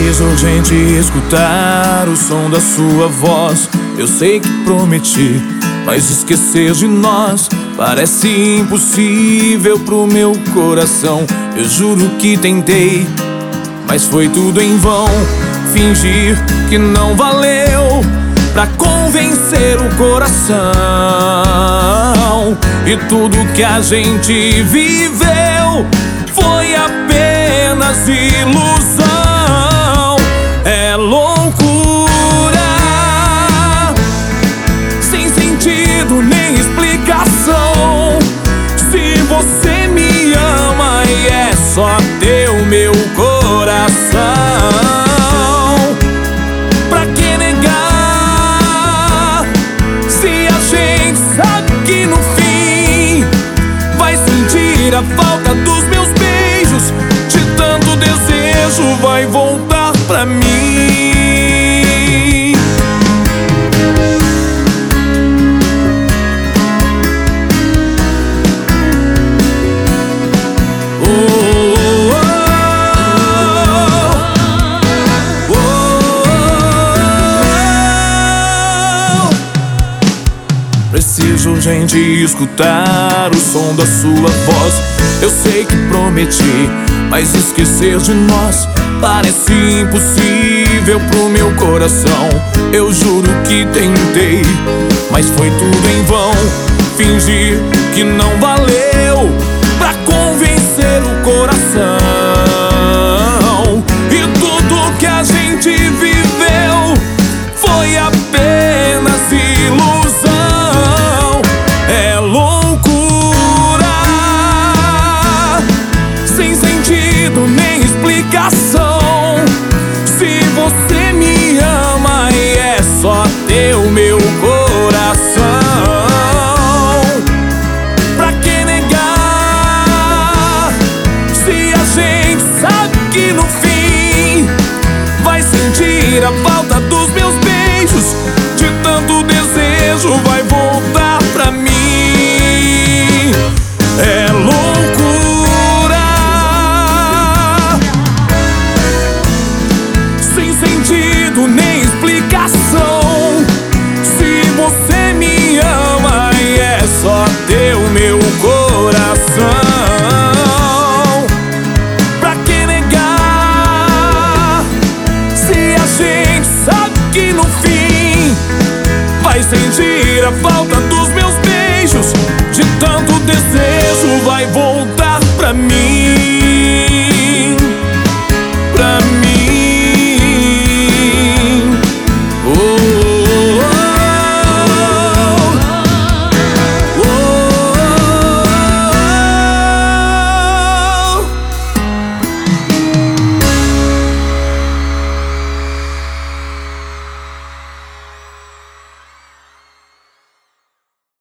Preciso urgente escutar o som da sua voz. Eu sei que prometi, mas esquecer de nós parece impossível pro meu coração. Eu juro que tentei, mas foi tudo em vão. Fingir que não valeu pra convencer o coração. E tudo que a gente viveu foi apenas ilusão. A falta dos meus beijos, de tanto desejo vai voltar pra mim. Preciso urgente escutar o som da sua voz. Eu sei que prometi, mas esquecer de nós parece impossível pro meu coração. Eu juro que tentei, mas foi tudo em vão. Fingir que não Se você me ama e é só teu meu coração. Pra que negar? Se a gente sabe que no fim vai sentir a falta vai sentir a falta dos meus beijos. De tanto desejo vai voltar.